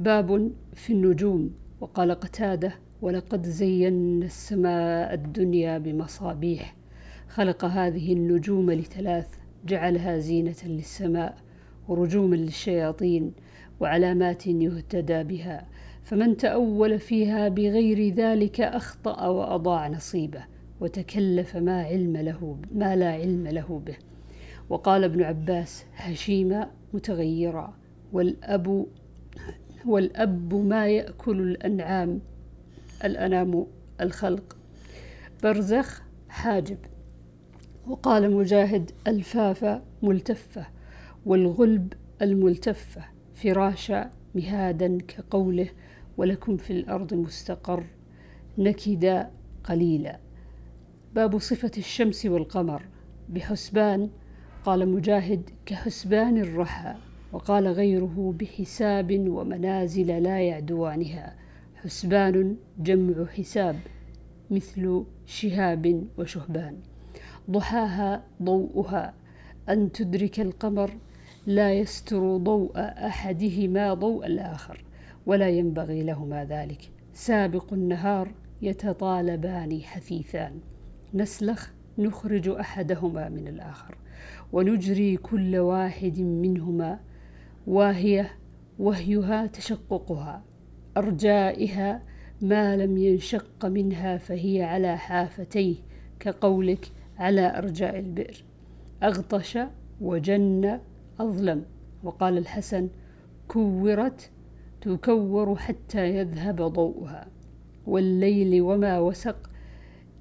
باب في النجوم. وقال قتادة ولقد زينا السماء الدنيا بمصابيح خلق هذه النجوم لثلاث جعلها زينة للسماء ورجوما للشياطين وعلامات يهتدى بها فمن تأول فيها بغير ذلك أخطأ وأضاع نصيبه وتكلف ما علم له ما لا علم له به. وقال ابن عباس هشيما متغيرا والأب والأب ما يأكل الأنعام الأنام الخلق. برزخ حاجب. وقال مجاهد الفافة ملتفة والغلب الملتفة. فراشا مهادا كقوله ولكم في الأرض مستقر. نكدا قليلا. باب صفة الشمس والقمر. بحسبان قال مجاهد كحسبان الرحى. وقال غيره بحساب ومنازل لا يعدوانها. حسبان جمع حساب مثل شهاب وشهبان. ضحاها ضوءها. أن تدرك القمر لا يستر ضوء أحدهما ضوء الآخر ولا ينبغي لهما ذلك. سابق النهار يتطالبان حثيثان. نسلخ نخرج أحدهما من الآخر ونجري كل واحد منهما واهية وهيها تشققها أرجائها ما لم ينشق منها فهي على حافتيه كقولك على أرجاء البئر. أغطش وجن أظلم. وقال الحسن كورت تكور حتى يذهب ضوءها. والليل وما وسق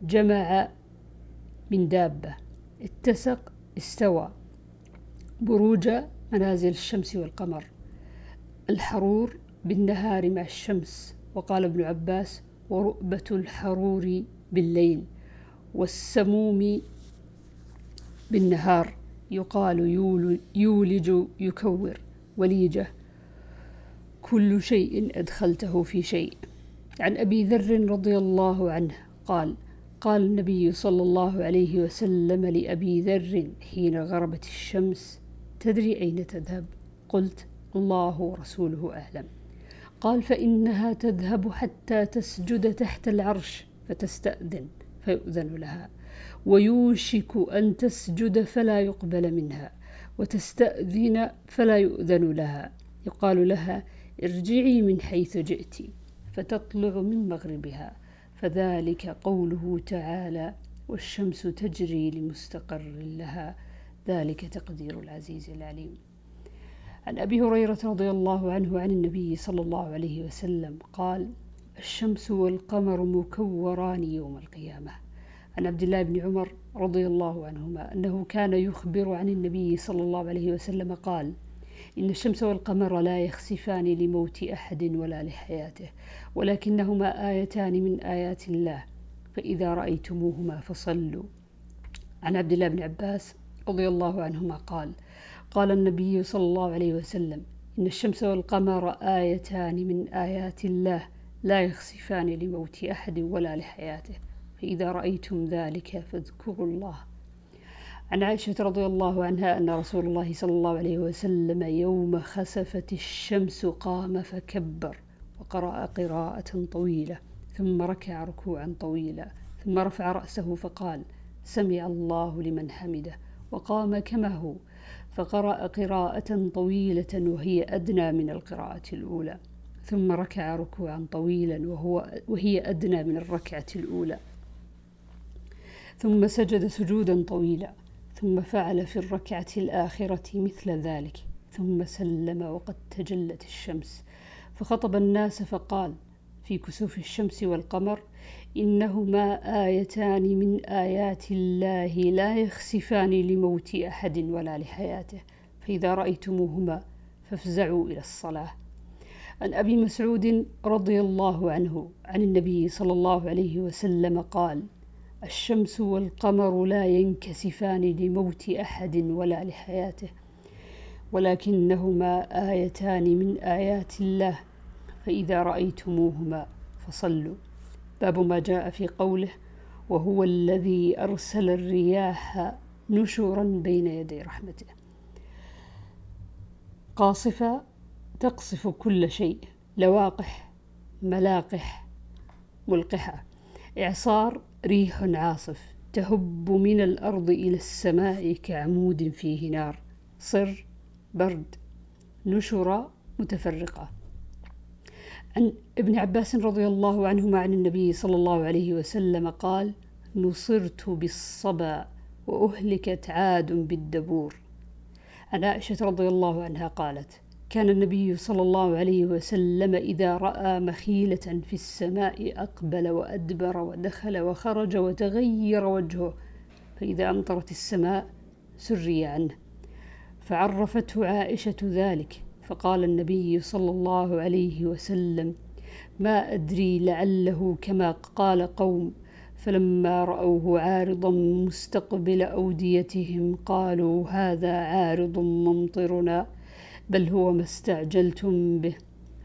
جمع من دابة. اتسق استوى. بروج منازل الشمس والقمر الحرور بالنهار مع الشمس وقال ابن عباس ورؤبة الحرور بالليل والسموم بالنهار يقال يولج يكور وليجة كل شيء أدخلته في شيء. عن أبي ذر رضي الله عنه قال قال النبي صلى الله عليه وسلم لأبي ذر حين غربت الشمس تدري أين تذهب؟ قلت الله ورسوله أعلم. قال فإنها تذهب حتى تسجد تحت العرش فتستأذن فيؤذن لها. ويوشك أن تسجد فلا يقبل منها وتستأذن فلا يؤذن لها. يقال لها ارجعي من حيث جئت فتطلع من مغربها. فذلك قوله تعالى والشمس تجري لمستقر لها. ذلك تقدير العزيز العليم. عن أبي هريرة رضي الله عنه عن النبي صلى الله عليه وسلم قال الشمس والقمر مكوران يوم القيامة. عن عبد الله بن عمر رضي الله عنهما أنه كان يخبر عن النبي صلى الله عليه وسلم قال إن الشمس والقمر لا يخسفان لموت أحد ولا لحياته ولكنهما آيتان من آيات الله فإذا رأيتموهما فصلوا. عن عبد الله بن عباس رضي الله عنهما قال قال النبي صلى الله عليه وسلم إن الشمس والقمر آيتان من آيات الله لا يخسفان لموت أحد ولا لحياته فإذا رأيتم ذلك فاذكروا الله. عن عائشة رضي الله عنها أن رسول الله صلى الله عليه وسلم يوم خسفت الشمس قام فكبر وقرأ قراءة طويلة ثم ركع ركوعا طويلا ثم رفع رأسه فقال سمع الله لمن حمده. وقام كما هو فقرأ قراءة طويلة وهي أدنى من القراءة الأولى ثم ركع ركوعا طويلا وهو وهي أدنى من الركعة الأولى. ثم سجد سجودا طويلا ثم فعل في الركعة الآخرة مثل ذلك ثم سلم وقد تجلت الشمس فخطب الناس فقال في كسوف الشمس والقمر إنهما آيتان من آيات الله لا يخسفان لموت أحد ولا لحياته فإذا رأيتموهما فافزعوا إلى الصلاة. عن أبي مسعود رضي الله عنه عن النبي صلى الله عليه وسلم قال الشمس والقمر لا ينكسفان لموت أحد ولا لحياته ولكنهما آيتان من آيات الله فإذا رأيتموهما فصلوا. باب ما جاء في قوله وهو الذي أرسل الرياح نشرا بين يدي رحمته. قاصفة تقصف كل شيء لواقح ملاقح ملقحة. إعصار ريح عاصف تهب من الأرض إلى السماء كعمود فيه نار. صر برد نشر متفرقة. عن ابن عباس رضي الله عنهما عن النبي صلى الله عليه وسلم قال نصرت بالصبا وأهلكت عاد بالدبور. عن عائشة رضي الله عنها قالت كان النبي صلى الله عليه وسلم إذا رأى مخيلة في السماء أقبل وأدبر ودخل وخرج وتغير وجهه فإذا أمطرت السماء سري عنه. فعرفته عائشة ذلك فقال النبي صلى الله عليه وسلم ما أدري لعله كما قال قوم فلما رأوه عارضا مستقبل أوديتهم قالوا هذا عارض ممطرنا بل هو ما استعجلتم به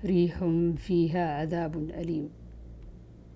ريح فيها عذاب أليم.